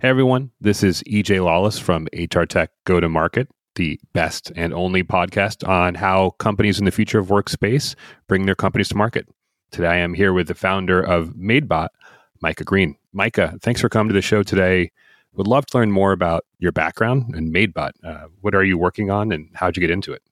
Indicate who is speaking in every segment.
Speaker 1: Hey everyone, this is EJ Lawless from HR Tech Go to Market, the best and only podcast on how companies in the future of workspace bring their companies to market. Today I am here with the founder of Maidbot, Micah Green. Micah, thanks for coming to the show today. Would love to learn more about your background and Maidbot. Uh, what are you working on and how'd you get into it?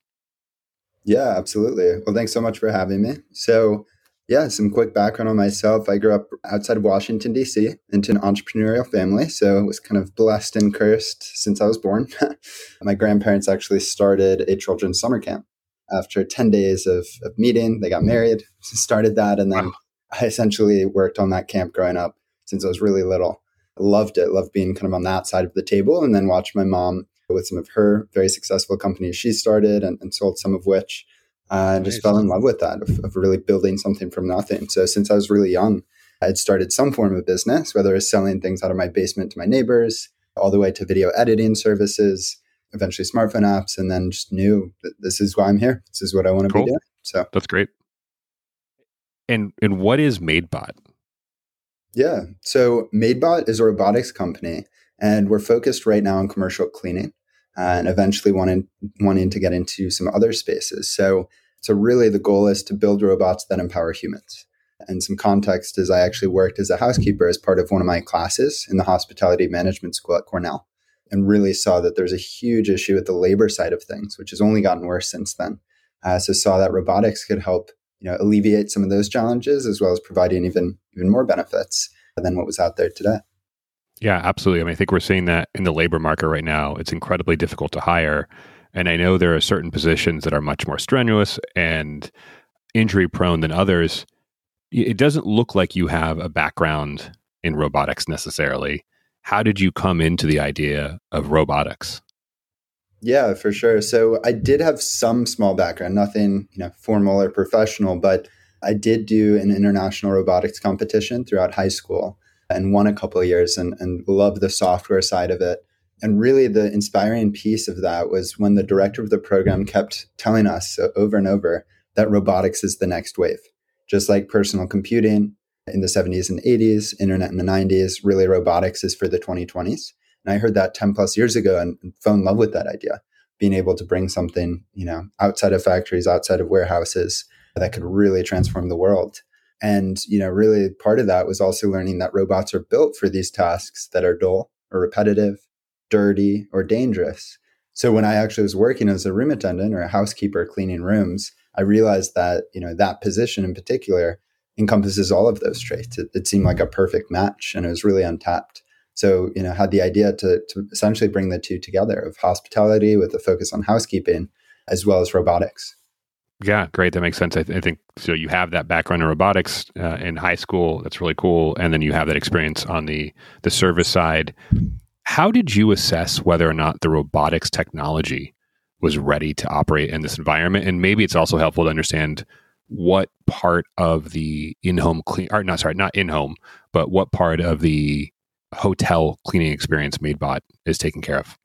Speaker 2: Yeah, absolutely. Well, thanks so much for having me. So, yeah, some quick background on myself. I grew up outside of Washington, D.C., into an entrepreneurial family. So, I was kind of blessed and cursed since I was born. My grandparents actually started a children's summer camp. After 10 days of, of meeting, they got married, started that. And then wow. I essentially worked on that camp growing up since I was really little. I loved it, loved being kind of on that side of the table, and then watched my mom with some of her very successful companies she started and, and sold some of which and nice. just fell in love with that of, of, really building something from nothing. So since I was really young, I had started some form of business, whether it's selling things out of my basement to my neighbors, all the way to video editing services, eventually smartphone apps, and then just knew that this is why I'm here. This is what I want to cool. be doing. So
Speaker 1: that's great. And and what is Maidbot?
Speaker 2: Yeah, so Maidbot is a robotics company, and we're focused right now on commercial cleaning and eventually wanting wanting to get into some other spaces. So so really the goal is to build robots that empower humans. And some context is I actually worked as a housekeeper as part of one of my classes in the hospitality management school at Cornell and really saw that there's a huge issue with the labor side of things, which has only gotten worse since then. Uh, so saw that robotics could help you know alleviate some of those challenges as well as providing even even more benefits than what was out there today.
Speaker 1: Yeah, absolutely. I mean, I think we're seeing that in the labor market right now. It's incredibly difficult to hire. And I know there are certain positions that are much more strenuous and injury prone than others. It doesn't look like you have a background in robotics necessarily. How did you come into the idea of robotics?
Speaker 2: Yeah, for sure. So I did have some small background, nothing, you know, formal or professional, but I did do an international robotics competition throughout high school and won a couple of years and, and loved the software side of it. And really, the inspiring piece of that was when the director of the program kept telling us over and over that robotics is the next wave. Just like personal computing in the 70s and 80s, internet in the 90s, really robotics is for the 2020s. And I heard that 10 plus years ago and, and fell in love with that idea, being able to bring something, you know, outside of factories, outside of warehouses that could really transform the world. And, you know, really part of that was also learning that robots are built for these tasks that are dull or repetitive, dirty or dangerous. So when I actually was working as a room attendant or a housekeeper cleaning rooms, I realized that, you know, that position in particular encompasses all of those traits. It, it seemed like a perfect match and it was really untapped. So, you know, had the idea to, to essentially bring the two together of hospitality with a focus on housekeeping as well as robotics.
Speaker 1: Yeah, great. That makes sense. I, th- I, think so. You have that background in robotics uh, in high school. That's really cool. And then you have that experience on the the service side. How did you assess whether or not the robotics technology was ready to operate in this environment? And maybe it's also helpful to understand what part of the in-home clean, or not sorry, not in-home, but what part of the hotel cleaning experience Maidbot is taken care of.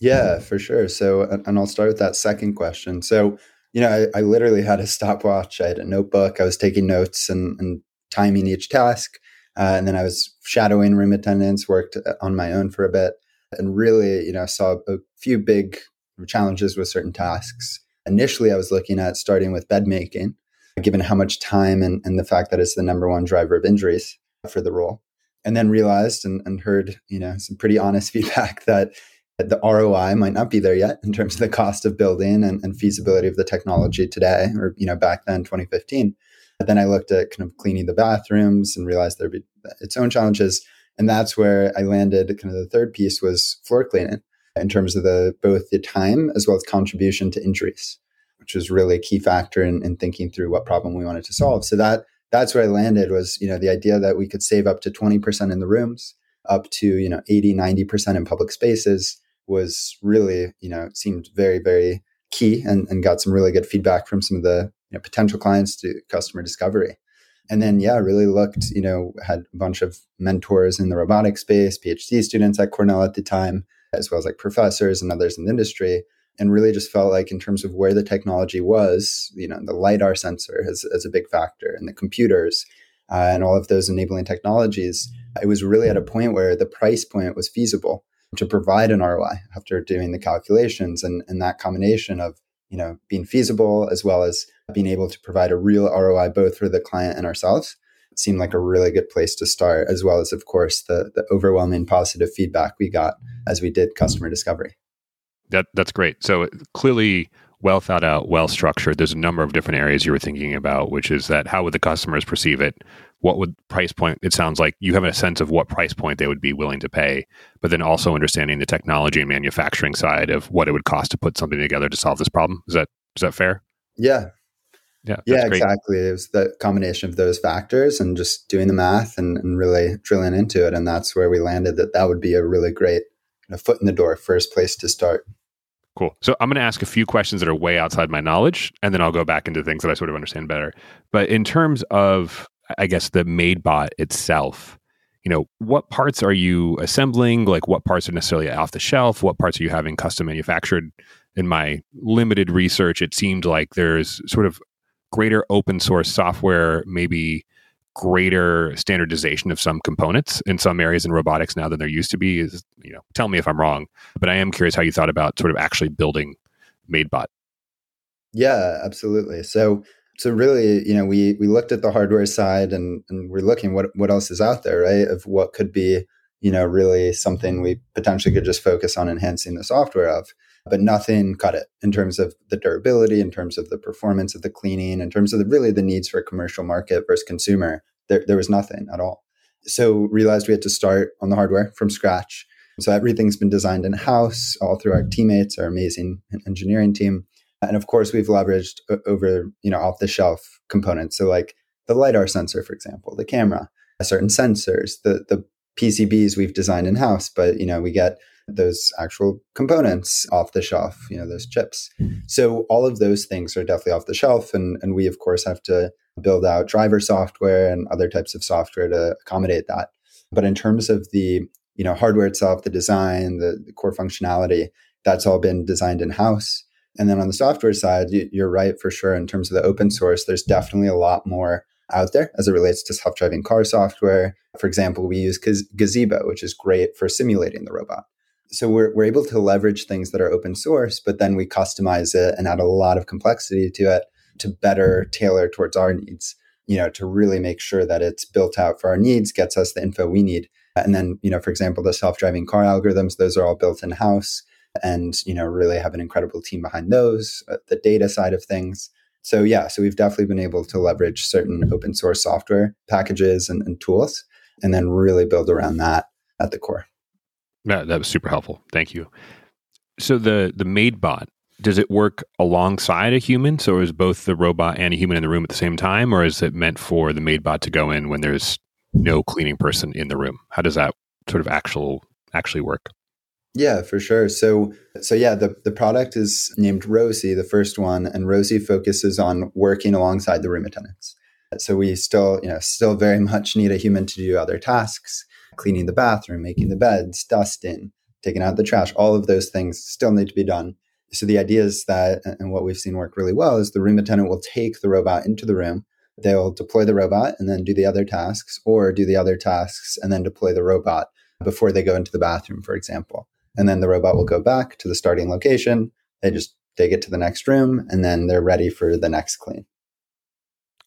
Speaker 2: Yeah, for sure. So, and I'll start with that second question. So, you know, I, I, literally had a stopwatch. I had a notebook. I was taking notes and, and timing each task. Uh, and then I was shadowing room attendants, worked uh, on my own for a bit, and really, you know, saw a few big challenges with certain tasks. Initially, I was looking at starting with bed making, given how much time and, and the fact that it's the number one driver of injuries for the role. And then realized and, and heard, you know, some pretty honest feedback that the ROI might not be there yet in terms of the cost of building and, and, feasibility of the technology today, or you know back then, 2015. But then I looked at kind of cleaning the bathrooms and realized there'd be its own challenges, and that's where I landed. Kind of the third piece was floor cleaning in terms of the both the time as well as contribution to injuries, which was really a key factor in, in thinking through what problem we wanted to solve. So that that's where I landed was you know the idea that we could save up to 20% in the rooms, up to you know 80 90% in public spaces was really, you know, seemed very, very key and, and got some really good feedback from some of the you know, potential clients to customer discovery. And then, yeah, really looked, you know, had a bunch of mentors in the robotic space, PhD students at Cornell at the time, as well as like professors and others in the industry. And really just felt like, in terms of where the technology was, you know, the LiDAR sensor is, is a big factor and the computers. uh, and all of those enabling technologies, it was really at a point where the price point was feasible to provide an ROI after doing the calculations and, and that combination of you know being feasible as well as being able to provide a real ROI both for the client and ourselves seemed like a really good place to start as well as of course the the overwhelming positive feedback we got as we did customer discovery
Speaker 1: that that's great so uh, clearly well thought out, well structured. There's a number of different areas you were thinking about, which is that how would the customers perceive it? What would price point? It sounds like you have a sense of what price point they would be willing to pay, but then also understanding the technology and manufacturing side of what it would cost to put something together to solve this problem. Is that is that fair?
Speaker 2: Yeah.
Speaker 1: Yeah,
Speaker 2: yeah, exactly. It was the combination of those factors and just doing the math and, and really drilling into it. And that's where we landed that that would be a really great know, foot in the door, first place to start.
Speaker 1: Cool. So I'm going to ask a few questions that are way outside my knowledge, and then I'll go back into things that I sort of understand better. But in terms of, I guess, the Maidbot itself, you know, what parts are you assembling? Like, what parts are necessarily off the shelf? What parts are you having custom manufactured? In my limited research, it seemed like there's sort of greater open source software, maybe greater standardization of some components in some areas in robotics now than there used to be is you know tell me if i'm wrong but i am curious how you thought about sort of actually building Maidbot
Speaker 2: yeah absolutely so so really you know we we looked at the hardware side and and we're looking what what else is out there right of what could be you know really something we potentially could just focus on enhancing the software of but nothing cut it in terms of the durability, in terms of the performance of the cleaning, in terms of the, really the needs for a commercial market versus consumer. There, there was nothing at all. So realized we had to start on the hardware from scratch. So everything's been designed in house, all through our teammates, our amazing engineering team, and of course we've leveraged over you know off the shelf components. So like the lidar sensor, for example, the camera, certain sensors, the the PCBs we've designed in house, but you know we get those actual components off the shelf, you know, those chips. So all of those things are definitely off the shelf. And, and we, of course, have to build out driver software and other types of software to accommodate that. But in terms of the, you know, hardware itself, the design, the, the core functionality, that's all been designed in house. And then on the software side, you, are right for sure. In terms of the open source, there's definitely a lot more out there as it relates to self-driving car software. For example, we use Gazebo, which is great for simulating the robot so we're, we're able to leverage things that are open source, but then we customize it and add a lot of complexity to it to better tailor towards our needs, you know, to really make sure that it's built out for our needs, gets us the info we need. And then, you know, for example, the self-driving car algorithms, those are all built in house and, you know, really have an incredible team behind those, uh, the data side of things. So yeah, so we've definitely been able to leverage certain open source software packages and, and tools and then really build around that at the core.
Speaker 1: That, that was super helpful. Thank you. So the the Maidbot does it work alongside a human? So is both the robot and a human in the room at the same time, or is it meant for the Maidbot to go in when there's no cleaning person in the room? How does that sort of actual actually work?
Speaker 2: Yeah, for sure. So so yeah, the, the product is named Rosie, the first one, and Rosie focuses on working alongside the room attendants. So we still, you know, still very much need a human to do other tasks cleaning the bathroom, making the beds, dusting, taking out the trash, all of those things still need to be done. So the idea is that, and what we've seen work really well, is the room attendant will take the robot into the room. They'll deploy the robot and then do the other tasks, or do the other tasks and then deploy the robot before they go into the bathroom, for example. And then the robot will go back to the starting location. They just take it to the next room and then they're ready for the next clean.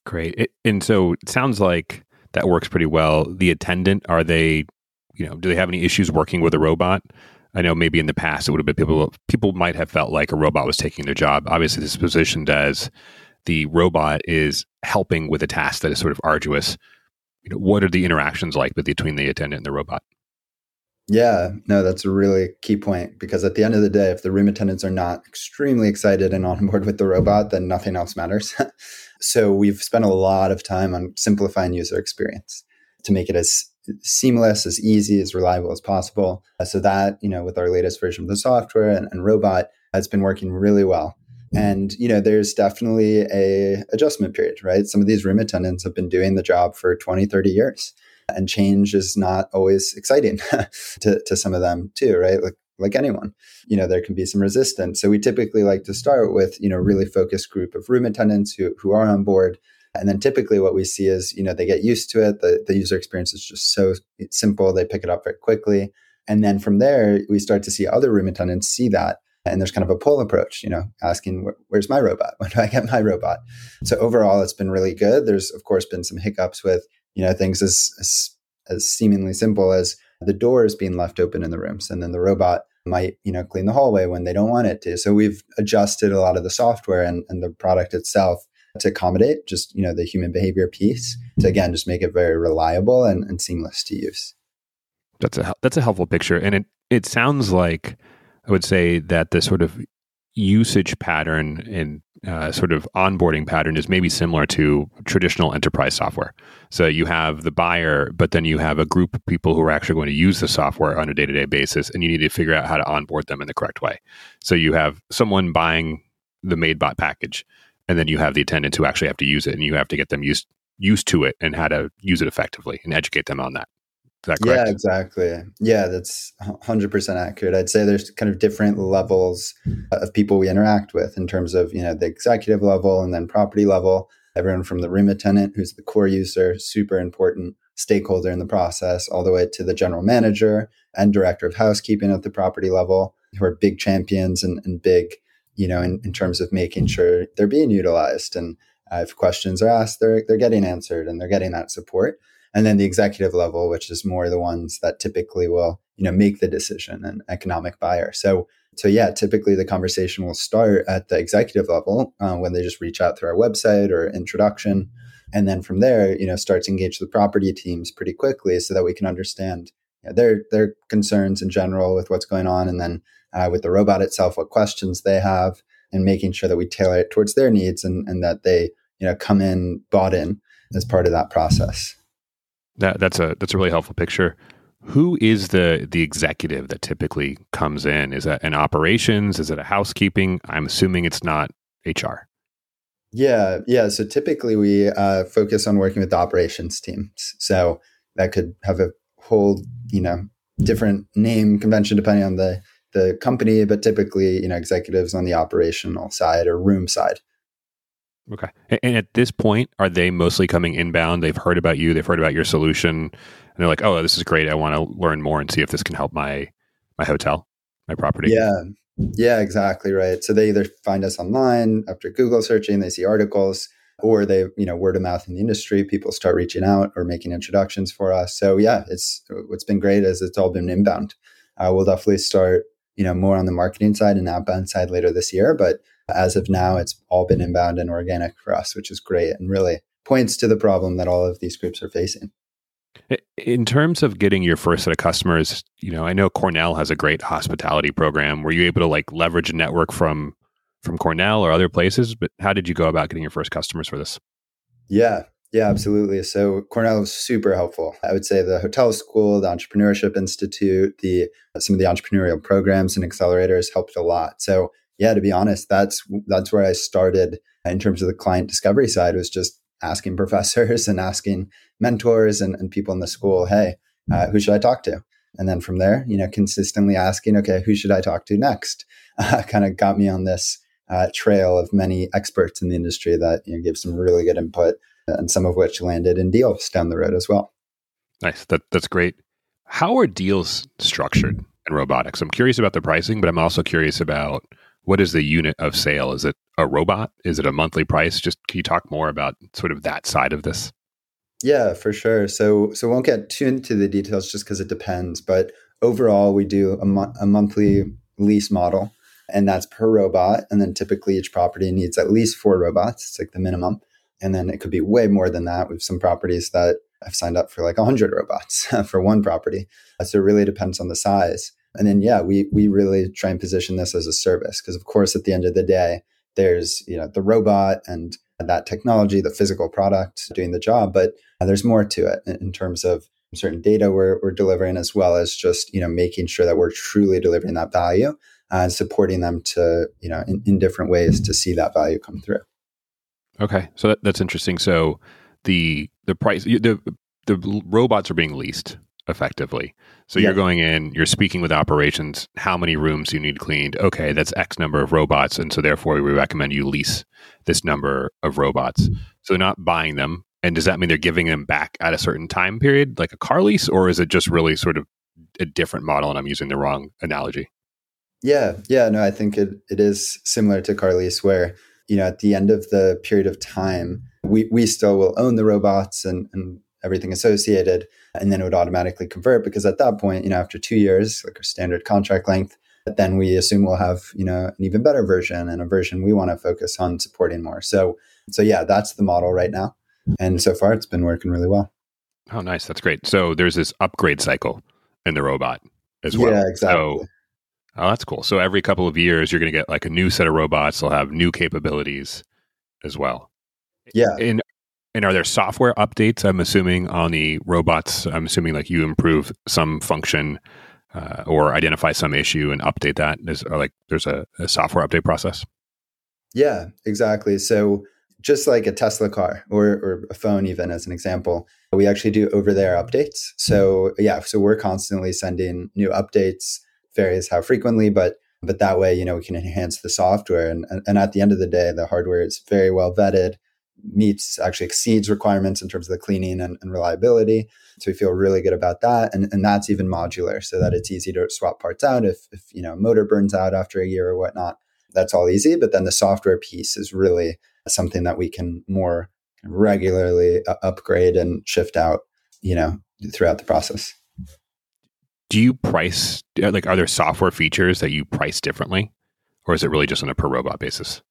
Speaker 1: Great. It, and so it sounds like that works pretty well. The attendant, are they, you know, do they have any issues working with a robot? I know maybe in the past it would have been people people might have felt like a robot was taking their job. Obviously, this is positioned as the robot is helping with a task that is sort of arduous. You know, what are the interactions like between the attendant and the robot?
Speaker 2: Yeah, um, no, that's a really key point because at the end of the day, if the room attendants are not extremely excited and on board with the robot, then nothing else matters. so we've spent a lot of time on simplifying user experience to make it as seamless, as easy, as reliable as possible. So that, you know, with our latest version of the software and, and robot, has been working really well. And you know, there's definitely a adjustment period, right? Some of these room attendants have been doing the job for 20, 30 years and change is not always exciting to, to some of them too right like like anyone you know there can be some resistance so we typically like to start with you know really focused group of room attendants who, who are on board And then typically what we see is, you know, they get used to it. The, the user experience is just so simple. They pick it up very quickly. And then from there, we start to see other room attendants see that. And there's kind of a pull approach, you know, asking, where's my robot? When do I get my robot? So overall, it's been really good. There's, of course, been some hiccups with, you know, things as, as, as seemingly simple as the doors being left open in the rooms. And then the robot might, you know, clean the hallway when they don't want it to. So we've adjusted a lot of the software and, and the product itself to accommodate just you know the human behavior piece to again just make it very reliable and, and seamless to use
Speaker 1: that's a that's a helpful picture and it it sounds like i would say that the sort of usage pattern and uh, sort of onboarding pattern is maybe similar to traditional enterprise software. So you have the buyer, but then you have a group of people who are actually going to use the software on a day to day basis, and you need to figure out how to onboard them in the correct way. So you have someone buying the Maidbot package, and then you have the attendants who actually have to use it and you have to get them used used to it and how to use it effectively and educate them on that. That correct?
Speaker 2: Yeah, exactly. Yeah, that's 100% accurate. I'd say there's kind of different levels of people we interact with in terms of, you know, the executive level and then property level. Everyone from the room attendant, who's the core user, super important stakeholder in the process, all the way to the general manager and director of housekeeping at the property level, who are big champions and, and big you know, in, in terms of making sure they're being utilized. And uh, if questions are asked, they're, they're getting answered and they're getting that support. And then the executive level, which is more the ones that typically will, you know, make the decision and economic buyer. So, so yeah, typically the conversation will start at the executive level uh, when they just reach out through our website or introduction. And then from there, you know, start to engage the property teams pretty quickly so that we can understand you know, their, their concerns in general with what's going on. And then uh, with the robot itself, what questions they have, and making sure that we tailor it towards their needs and, and that they you know come in bought in as part of that process.
Speaker 1: That that's a that's a really helpful picture. Who is the the executive that typically comes in? Is that an operations? Is it a housekeeping? I'm assuming it's not HR.
Speaker 2: Yeah, yeah. So typically we uh, focus on working with the operations teams. So that could have a whole, you know, different name convention depending on the the company, but typically, you know, executives on the operational side or room side.
Speaker 1: Okay. And at this point, are they mostly coming inbound? They've heard about you, they've heard about your solution, and they're like, "Oh, this is great. I want to learn more and see if this can help my my hotel, my property."
Speaker 2: Yeah. Yeah, exactly right. So they either find us online after Google searching, they see articles, or they, you know, word of mouth in the industry, people start reaching out or making introductions for us. So yeah, it's what's been great is it's all been inbound. Uh, we'll definitely start you know, more on the marketing side and outbound side later this year. But as of now, it's all been inbound and organic for us, which is great and really points to the problem that all of these groups are facing.
Speaker 1: In terms of getting your first set of customers, you know, I know Cornell has a great hospitality program. Were you able to like leverage a network from from Cornell or other places? But how did you go about getting your first customers for this?
Speaker 2: Yeah, yeah, absolutely. So Cornell was super helpful. I would say the hotel school, the entrepreneurship institute, the some of the entrepreneurial programs and accelerators helped a lot. So yeah, to be honest, that's that's where I started in terms of the client discovery side was just asking professors and asking mentors and, and people in the school, hey, uh, who should I talk to? And then from there, you know, consistently asking, okay, who should I talk to next? Uh, kind of got me on this uh, trail of many experts in the industry that you know, gave some really good input and some of which landed in deals down the road as well.
Speaker 1: Nice. That that's great. How are deals structured in robotics? I'm curious about the pricing, but I'm also curious about what is the unit of sale? Is it a robot? Is it a monthly price? Just can you talk more about sort of that side of this?
Speaker 2: Yeah, for sure. So so won't get too into the details just because it depends, but overall we do a, mo- a monthly lease model and that's per robot and then typically each property needs at least four robots it's like the minimum and then it could be way more than that. We have some properties that have signed up for like 100 robots for one property. So it really depends on the size. And then, yeah, we, we really try and position this as a service because, of course, at the end of the day, there's you know the robot and that technology, the physical product doing the job, but there's more to it in terms of certain data we're, we're delivering as well as just you know making sure that we're truly delivering that value and supporting them to you know in, in different ways to see that value come through.
Speaker 1: Okay, so that, that's interesting. So the the price the the robots are being leased, effectively. So you're going in, you're speaking with operations. How many rooms you need cleaned? Okay, that's X number of robots, and so therefore we recommend you lease this number of robots. So they're not buying them. And does that mean they're giving them back at a certain time period, like a car lease, or is it just really sort of a different model? And I'm using the wrong analogy.
Speaker 2: Yeah, yeah, no, I think it, it is similar to car lease, where you know at the end of the period of time, we we still will own the robots and and everything associated, and then it would automatically convert because at that point, you know, after two years, like our standard contract length, then we assume we'll have you know an even better version and a version we want to focus on supporting more. So so yeah, that's the model right now, and so far it's been working really well.
Speaker 1: Oh, nice, that's great. So there's this upgrade cycle in the robot as well.
Speaker 2: Yeah, exactly.
Speaker 1: So, oh, that's cool. So every couple of years, you're going to get like a new set of robots. They'll have new capabilities as well.
Speaker 2: Yeah.
Speaker 1: And and are there software updates? I'm assuming on the robots. I'm assuming like you improve some function uh, or identify some issue and update that. Is like there's a, a software update process.
Speaker 2: Yeah, exactly. So just like a Tesla car or, or a phone, even as an example, we actually do over there updates. So yeah, so we're constantly sending new updates, varies how frequently, but but that way, you know, we can enhance the software. And, and at the end of the day, the hardware is very well vetted meets actually exceeds requirements in terms of the cleaning and, and, reliability. So we feel really good about that. And, and that's even modular so that it's easy to swap parts out if, if you know motor burns out after a year or whatnot. That's all easy. But then the software piece is really something that we can more regularly uh, upgrade and shift out, you know, throughout the process.
Speaker 1: Do you price like are there software features that you price differently? Or is it really just on a per robot basis?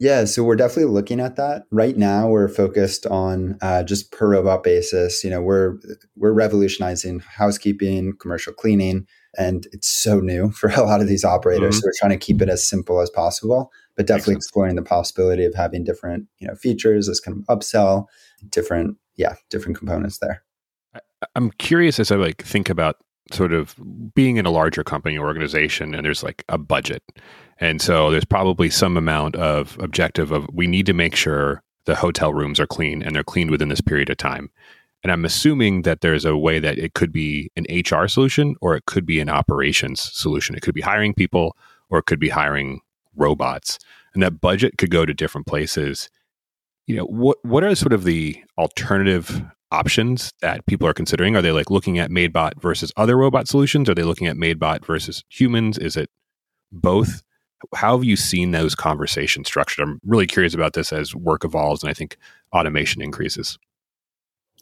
Speaker 2: Yeah, so we're definitely looking at that. Right now, we're focused on uh, just per robot basis. You know, we're we're revolutionizing housekeeping, commercial cleaning, and it's so new for a lot of these operators. Mm-hmm. So we're trying to keep it as simple as possible, but definitely exploring the possibility of having different you know features as kind of upsell, different yeah, different components there.
Speaker 1: I'm curious as I like think about sort of being in a larger company or organization and there's like a budget and so there's probably some amount of objective of we need to make sure the hotel rooms are clean and they're cleaned within this period of time. And I'm assuming that there's a way that it could be an HR solution or it could be an operations solution. It could be hiring people or it could be hiring robots. And that budget could go to different places. You know, what what are sort of the alternative options that people are considering? Are they like looking at Maidbot versus other robot solutions? Are they looking at Maidbot versus humans? Is it both? How have you seen those conversations structured? I'm really curious about this as work evolves and I think automation increases.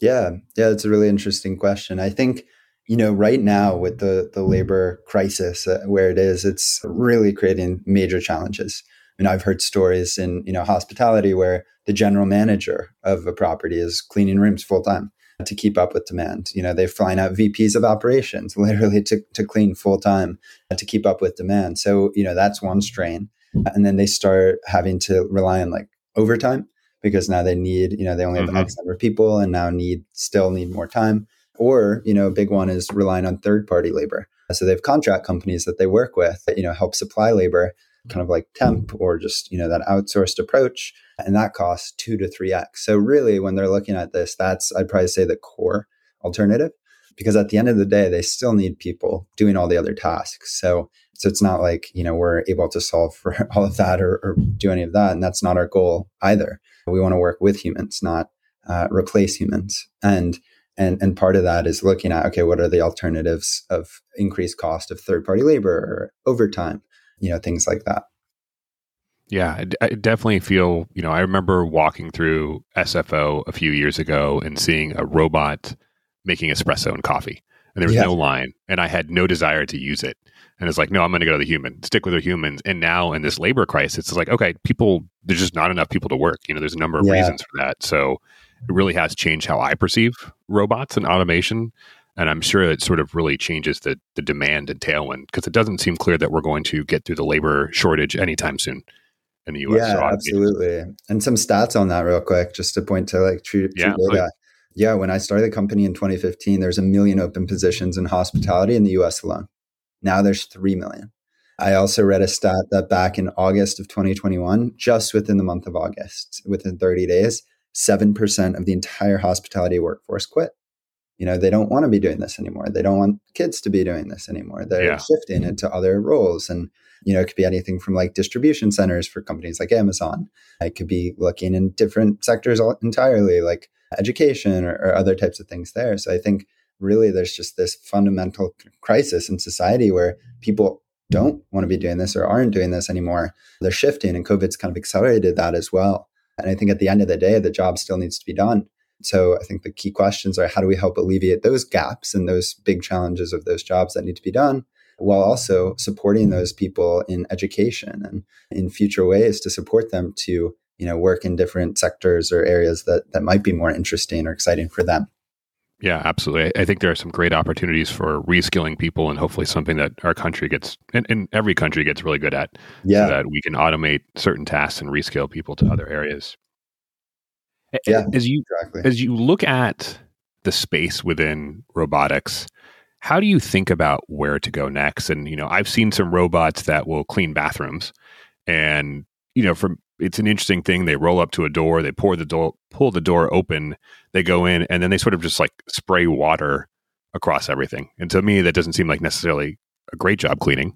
Speaker 2: Yeah, yeah, it's a really interesting question. I think you know right now with the the labor crisis uh, where it is, it's really creating major challenges. Mean, I've heard stories in you know hospitality where the general manager of a property is cleaning rooms full time to keep up with demand. You know, they're flying out VPs of operations literally to, to clean full time to keep up with demand. So, you know, that's one strain. And then they start having to rely on like overtime because now they need, you know, they only have mm-hmm. X number of people and now need still need more time. Or, you know, a big one is relying on third party labor. So they have contract companies that they work with that, you know, help supply labor kind of like temp or just you know that outsourced approach and that costs 2 to 3x so really when they're looking at this that's i'd probably say the core alternative because at the end of the day they still need people doing all the other tasks. So so it's not like you know we're able to solve for all of that or, or do any of that and that's not our goal either. We want to work with humans not uh, replace humans. And and and part of that is looking at okay what are the alternatives of increased cost of third party labor or overtime you know things like that.
Speaker 1: Yeah I, definitely feel you know i remember walking through sfo a few years ago and seeing a robot making espresso and coffee and there was yeah. no line and i had no desire to use it. And it's like no i'm going to go to the human stick with the humans. And now in this labor crisis it's like okay people there's just not enough people to work you know there's a number of yeah. reasons for that. So it really has changed how i perceive robots and automation and I'm sure it sort of really changes the the demand and tailwind because it doesn't seem clear that we're going to get through the labor shortage anytime soon in the U.S.
Speaker 2: Yeah, so absolutely. And some stats on that, real quick, just to point to like true, true yeah, data. Yeah, when I started the company in 2015, there's a million open positions in hospitality in the U.S. alone. Now there's three million. I also read a stat that back in August of 2021, just within the month of August, within 30 days, 7% of the entire hospitality workforce quit you know they don't want to be doing this anymore. They don't want kids to be doing this anymore. They're yeah. shifting into other roles. And you know it could be anything from like distribution centers for companies like amazon. It could be looking in different sectors entirely like education or, or other types of things there. So i think really there's just this fundamental crisis in society where people don't want to be doing this or aren't doing this anymore. They're shifting and covid's kind of accelerated that as well. And i think at the end of the day the job still needs to be done so I think the key questions are how do we help alleviate those gaps and those big challenges of those jobs that need to be done while also supporting those people in education and in future ways to support them to you know work in different sectors or areas that that might be more interesting or exciting for them.
Speaker 1: Yeah, absolutely. I think there are some great opportunities for reskilling people and hopefully something that our country gets and, and every country gets really good at. Yeah. So that we can automate certain tasks and reskill people to other areas. Yeah, as you exactly. as you look at the space within robotics, how do you think about where to go next? And you know, I've seen some robots that will clean bathrooms, and you know, from it's an interesting thing. They roll up to a door, they pour the door, pull the door open, they go in, and then they sort of just like spray water across everything. And to me, that doesn't seem like necessarily a great job cleaning.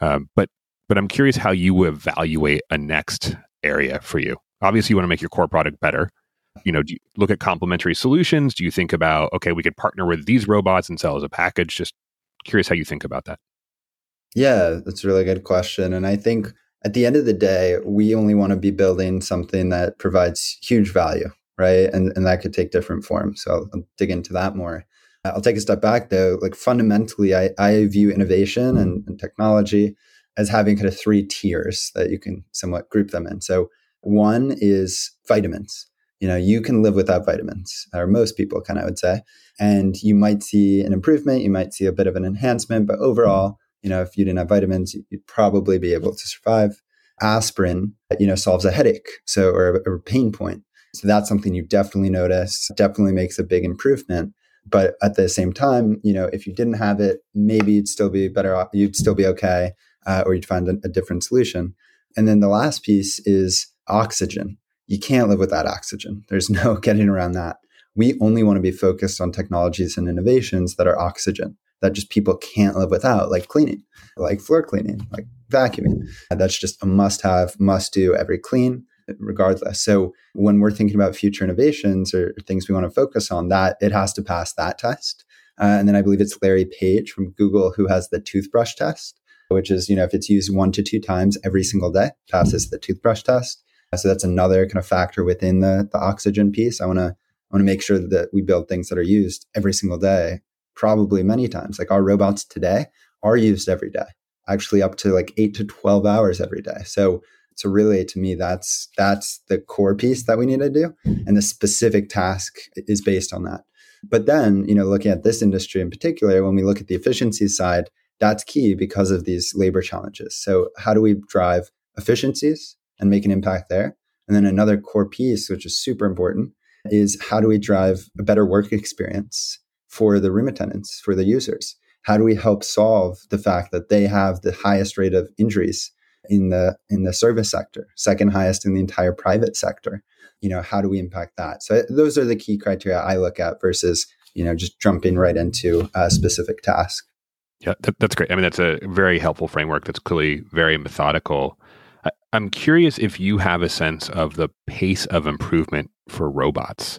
Speaker 1: Um, but but I'm curious how you evaluate a next area for you. Obviously, you want to make your core product better you know, do you look at complementary solutions? Do you think about, okay, we could partner with these robots and sell as a package? Just curious how you think about that.
Speaker 2: Yeah, that's a really good question. And I think at the end of the day, we only want to be building something that provides huge value, right? And, and that could take different forms. So I'll, I'll dig into that more. I'll take a step back though. Like fundamentally, I, I view innovation mm-hmm. and, and technology as having kind of three tiers that you can somewhat group them in. So one is vitamins you know you can live without vitamins or most people can i would say. And you might see an improvement you might see a bit of an enhancement but overall you know if you didn't have vitamins you'd probably be able to survive. Aspirin you know solves a headache so or a, pain point. So that's something you definitely notice definitely makes a big improvement. But at the same time you know if you didn't have it maybe you'd still be better off you'd still be okay uh, or you'd find a, a different solution. And then the last piece is oxygen you can't live without oxygen. There's no getting around that. We only want to be focused on technologies and innovations that are oxygen that just people can't live without, like cleaning, like floor cleaning, like vacuuming. That's just a must have, must do every clean, regardless. So when we're thinking about future innovations or things we want to focus on, that it has to pass that test. Uh, and then I believe it's Larry Page from Google who has the toothbrush test, which is, you know, if it's used one to two times every single day, passes the toothbrush test. Uh, so that's another kind of factor within the, the oxygen piece. I want to I want to make sure that we build things that are used every single day, probably many times. Like our robots today are used every day, actually up to like eight to twelve hours every day. So so really to me that's that's the core piece that we need to do and the specific task is based on that but then you know looking at this industry in particular when we look at the efficiency side that's key because of these labor challenges so how do we drive efficiencies and make an impact there. And then another core piece, which is super important, is how do we drive a better work experience for the room attendants, for the users? How do we help solve the fact that they have the highest rate of injuries in the in the service sector, second highest in the entire private sector? You know, how do we impact that? So those are the key criteria I look at versus you know just jumping right into a specific task.
Speaker 1: Yeah, that's great. I mean, that's a very helpful framework. That's clearly very methodical. I'm curious if you have a sense of the pace of improvement for robots.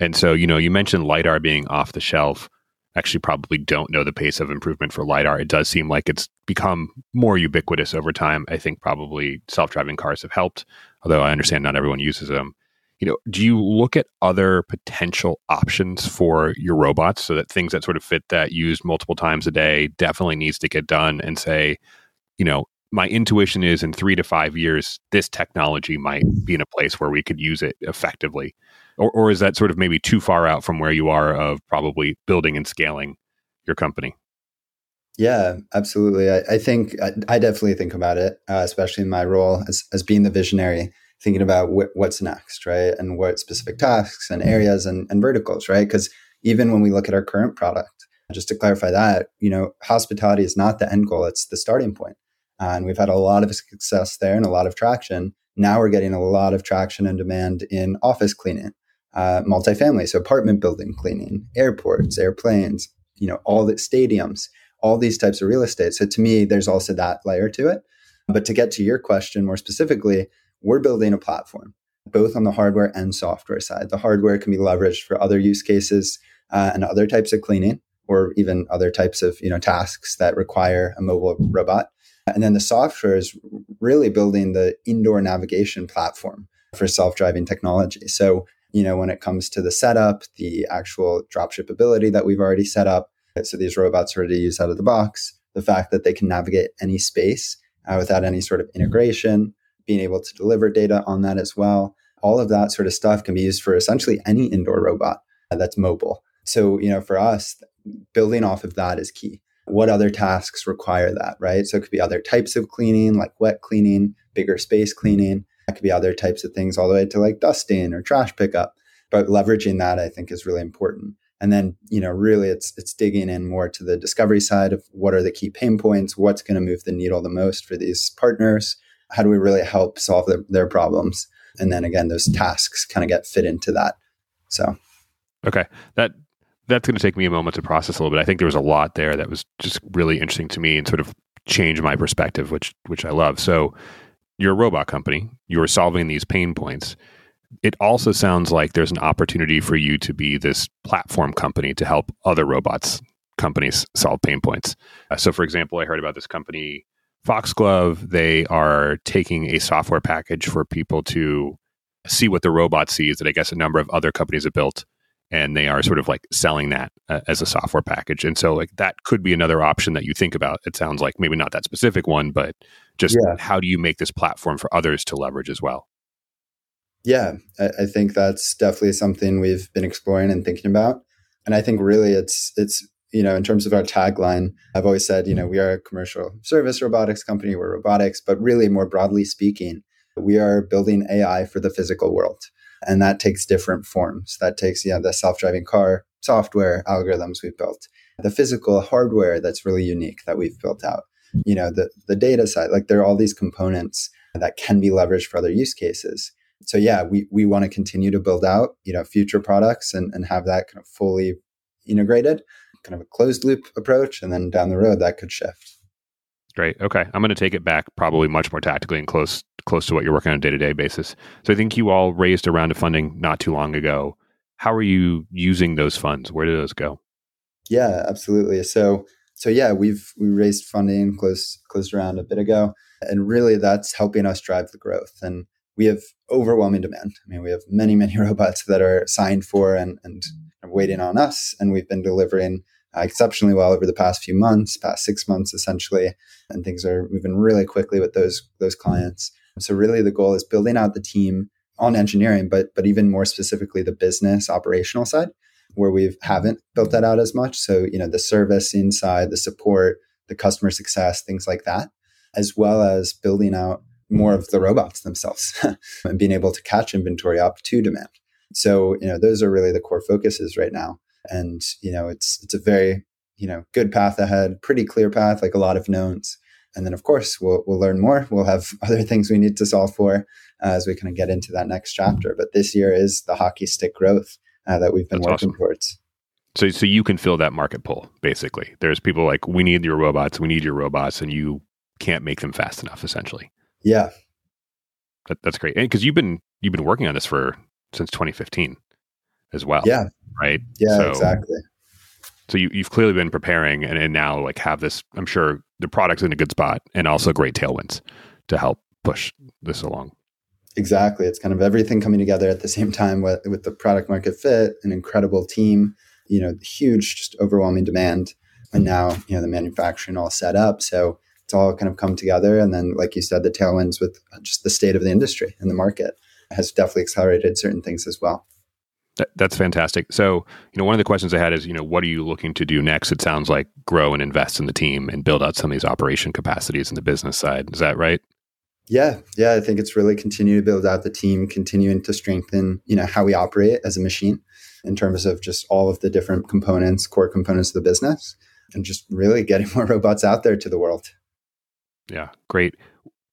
Speaker 1: And so, you know, you mentioned LiDAR being off the shelf. Actually, probably don't know the pace of improvement for LiDAR. It does seem like it's become more ubiquitous over time. I think probably self driving cars have helped, although I understand not everyone uses them. You know, do you look at other potential options for your robots so that things that sort of fit that used multiple times a day definitely needs to get done and say, you know, my intuition is in three to five years, this technology might be in a place where we could use it effectively. Or, or is that sort of maybe too far out from where you are of probably building and scaling your company?
Speaker 2: Yeah, absolutely. I, I think I, I, definitely think about it, uh, especially in my role as, as being the visionary, thinking about wh- what's next, right? And what specific tasks and areas and, and verticals, right? Because even when we look at our current product, just to clarify that, you know, hospitality is not the end goal, it's the starting point and we've had a lot of success there and a lot of traction. Now we're getting a lot of traction and demand in office cleaning. uh, multifamily, so apartment building cleaning, airports, airplanes, you know, all the stadiums, all these types of real estate. So to me, there's also that layer to it. But to get to your question more specifically, we're building a platform both on the hardware and software side. The hardware can be leveraged for other use cases uh, and other types of cleaning, or even other types of you know tasks that require a mobile robot. And then the software is really building the indoor navigation platform for self-driving technology. So you know when it comes to the setup, the actual dropship ability that we've already set up, so these robots are already used out of the box. The fact that they can navigate any space uh, without any sort of integration, being able to deliver data on that as well. All of that sort of stuff can be used for essentially any indoor robot that's mobile. So, you know, for us, building off of that is key. What other tasks require that, right? So it could be other types of cleaning, like wet cleaning, bigger space cleaning. It could be other types of things all the way to like dusting or trash pickup. But leveraging that, I think, is really important. And then, you know, really it's it's digging in more to the discovery side of what are the key pain points, what's going to move the needle the most for these partners, how do we really help solve the, their problems? And then again, those tasks kind of get fit into that. So,
Speaker 1: okay, that that's going to take me a moment to process a little bit. I think there was a lot there that was just really interesting to me and sort of changed my perspective, which which I love. So, you're a robot company. You're solving these pain points. It also sounds like there's an opportunity for you to be this platform company to help other robots companies solve pain points. Uh, so, for example, I heard about this company Foxglove, they are taking a software package for people to see what the robot sees that I guess a number of other companies have built. And they are sort of like selling that uh, as a software package. And so, like, that could be another option that you think about. It sounds like maybe not that specific one, but just yeah. how do you make this platform for others to leverage as well?
Speaker 2: Yeah, I, I think that's definitely something we've been exploring and thinking about. And I think really it's it's you know, in terms of our tagline, I've always said, you know, we are a commercial service robotics company, we're robotics, but really more broadly speaking, we are building AI for the physical world. And that takes different forms. That takes, know, the self-driving car software algorithms we've built, the physical hardware that's really unique that we've built out, you know, the, the data side, like there are all these components that can be leveraged for other use cases. So yeah, we, we want to continue to build out, you know, future products and, and have that kind of fully integrated kind of a closed loop approach. And then down the road, that could shift.
Speaker 1: Great. Okay. I'm going to take it back probably much more tactically and close close to what you're working on a day to day basis. So I think you all raised a round of funding not too long ago. How are you using those funds? Where do those go?
Speaker 2: Yeah, absolutely. So so yeah, we've we raised funding close closed around a bit ago, and really that's helping us drive the growth. And we have overwhelming demand. I mean, we have many many robots that are signed for and and waiting on us, and we've been delivering uh, exceptionally well over the past few months, past six months essentially, and things are moving really quickly with those those clients. So really, the goal is building out the team on engineering, but but even more specifically the business operational side, where we haven't built that out as much. So you know the service inside, the support, the customer success, things like that, as well as building out more of the robots themselves and being able to catch inventory up to demand. So you know those are really the core focuses right now and you know it's it's a very you know good path ahead pretty clear path like a lot of knowns and then of course we'll we'll learn more we'll have other things we need to solve for uh, as we kind of get into that next chapter but this year is the hockey stick growth uh, that we've been That's working awesome. towards
Speaker 1: so so you can fill that market pull basically there's people like we need your robots we need your robots and you can't make them fast enough essentially
Speaker 2: yeah
Speaker 1: that, that's great And because you've been you've been working on this for since 2015 as well.
Speaker 2: Yeah.
Speaker 1: Right.
Speaker 2: Yeah, so, exactly.
Speaker 1: So you, you've clearly been preparing and, and now like have this, I'm sure the product's in a good spot and also great tailwinds to help push this along.
Speaker 2: Exactly. It's kind of everything coming together at the same time with, with the product market fit, an incredible team, you know, huge, just overwhelming demand. And now, you know, the manufacturing all set up. So it's all kind of come together. And then, like you said, the tailwinds with just the state of the industry and the market has definitely accelerated certain things as well.
Speaker 1: That, that's fantastic. So, you know, one of the questions I had is, you know, what are you looking to do next? It sounds like grow and invest in the team and build out some of these operation capacities in the business side. Is that right?
Speaker 2: Yeah, yeah. I think it's really continue to build out the team, continuing to strengthen, you know, how we operate as a machine in terms of just all of the different components, core components of the business, and just really getting more robots out there to the world.
Speaker 1: Yeah, great.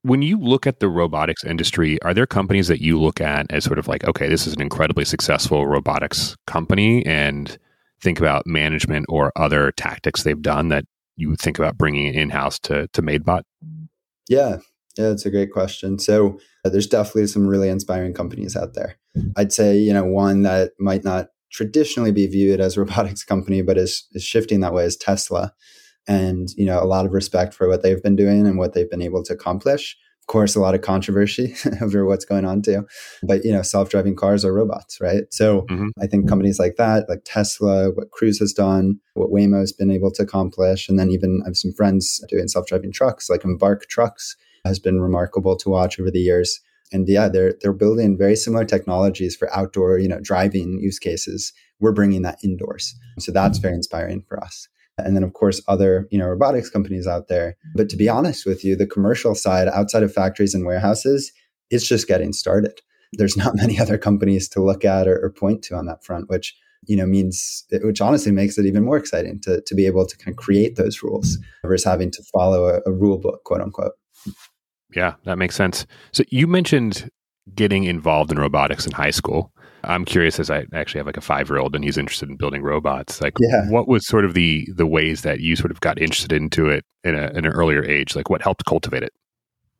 Speaker 1: When you look at the robotics industry, are there companies that you look at as sort of like, okay, this is an incredibly successful robotics company, and think about management or other tactics they've done that you would think about bringing in house to to Maidbot?
Speaker 2: Yeah, yeah, that's a great question. So uh, there's definitely some really inspiring companies out there. I'd say you know one that might not traditionally be viewed as a robotics company, but is is shifting that way is Tesla and you know a lot of respect for what they've been doing and what they've been able to accomplish. Of course a lot of controversy over what's going on too. But you know self-driving cars are robots right? So mm-hmm. i think companies like that like tesla what cruise has done what waymo's been able to accomplish and then even i have some friends doing self-driving trucks like embark trucks has been remarkable to watch over the years. And yeah they're they're building very similar technologies for outdoor you know driving use cases. We're bringing that indoors. So that's very inspiring for us and then of course other you know robotics companies out there. But to be honest with you the commercial side outside of factories and warehouses it's just getting started. There's not many other companies to look at or, or point to on that front which you know means which honestly makes it even more exciting to, to be able to kind of create those rules versus having to follow a, a rule book quote unquote.
Speaker 1: Yeah that makes sense. So you mentioned getting involved in robotics in high school I'm curious as I actually have like a five year old and he's interested in building robots. Like, yeah. what was sort of the the ways that you sort of got interested into it in, a, in an earlier age? Like, what helped cultivate it?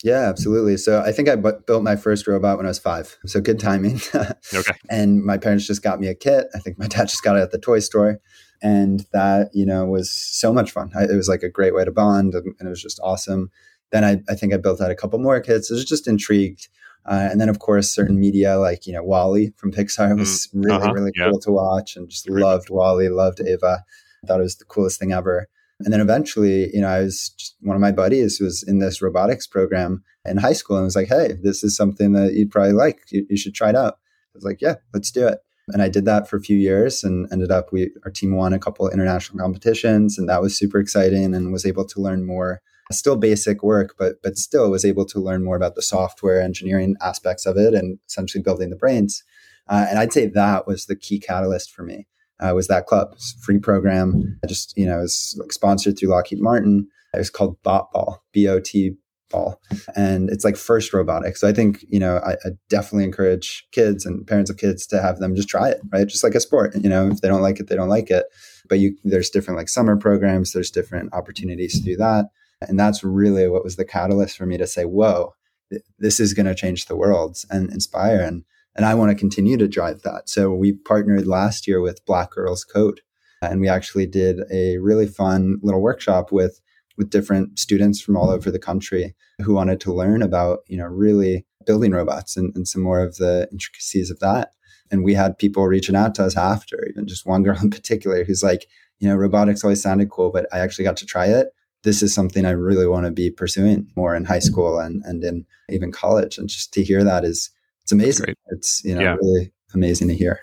Speaker 2: Yeah, absolutely. So I think I built my first robot when I was five. So good timing. okay. And my parents just got me a kit. I think my dad just got it at the toy store. And that, you know, was so much fun. I, it was like a great way to bond and, and it was just awesome. Then I, I think I built out a couple more kits. I was just intrigued uh, and then, of course, certain media like you know WALL-E from Pixar was mm, really uh-huh, really cool to watch, and just Great. loved WALL-E, loved Ava. I thought it was the coolest thing ever. And then eventually, you know, I was just, one of my buddies was in this robotics program in high school, and was like, "Hey, this is something that you'd probably like. You, you should try it out." I was like, "Yeah, let's do it." And I did that for a few years, and ended up we our team won a couple international competitions, and that was super exciting, and was able to learn more still basic work, but but still was able to learn more about the software engineering aspects of it and essentially building the brains. Uh, and I'd say that was the key catalyst for me. Uh, was that club free program? I just you know was like sponsored through Lockheed Martin. It was called BotBall, B O T ball, and it's like first robotics. So I think you know I, I, definitely encourage kids and parents of kids to have them just try it, right? Just like a sport. You know, if they don't like it, they don't like it. But you there's different like summer programs. There's different opportunities to do that. And that's really what was the catalyst for me to say, whoa, th- this is going to change the world and inspire. And, and I want to continue to drive that. So we partnered last year with Black Girls Code. And we actually did a really fun little workshop with, with different students from all over the country who wanted to learn about, you know, really building robots and, and some more of the intricacies of that. And we had people reaching out to us after, even just one girl in particular who's like, you know, robotics always sounded cool, but I actually got to try it this is something I really want to be pursuing more in high mm-hmm. school and, and in even college. And just to hear that is, it's amazing. It's, you know, yeah. really amazing to hear.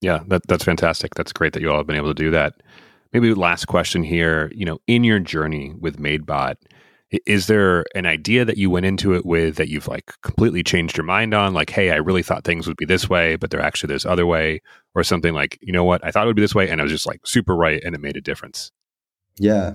Speaker 1: Yeah, that, that's fantastic. That's great that you all have been able to do that. Maybe last question here, you know, in your journey with Maidbot, is there an idea that you went into it with that you've like completely changed your mind on like hey i really thought things would be this way but they're actually this other way or something like you know what i thought it would be this way and i was just like super right and it made a difference
Speaker 2: yeah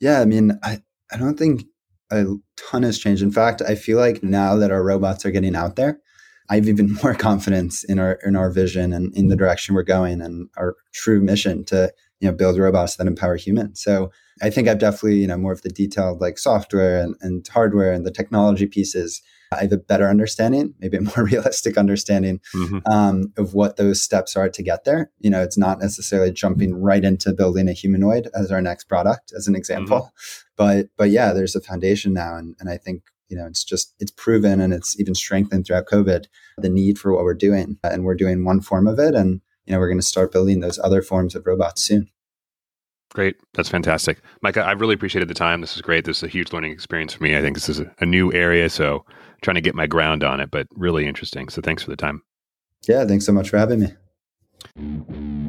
Speaker 2: yeah, I mean, I, I don't think a ton has changed. In fact, I feel like now that our robots are getting out there, I have even more confidence in our in our vision and in the mm-hmm. direction we're going and our true mission to you know build robots that empower humans. So I think I've definitely you know more of the detailed like software and, and hardware and the technology pieces I have a better understanding, maybe a more realistic understanding mm-hmm. um, of what those steps are to get there. You know, it's not necessarily jumping right into building a humanoid as our next product, as an example. Mm-hmm. But but yeah, there's a foundation now, and and I think you know it's just it's proven and it's even strengthened throughout COVID the need for what we're doing, and we're doing one form of it, and you know we're going to start building those other forms of robots soon.
Speaker 1: Great. That's fantastic. Micah, I really appreciated the time. This is great. This is a huge learning experience for me. I think this is a, a new area, so trying to get my ground on it, but really interesting. So thanks for the time.
Speaker 2: Yeah, thanks so much for having me.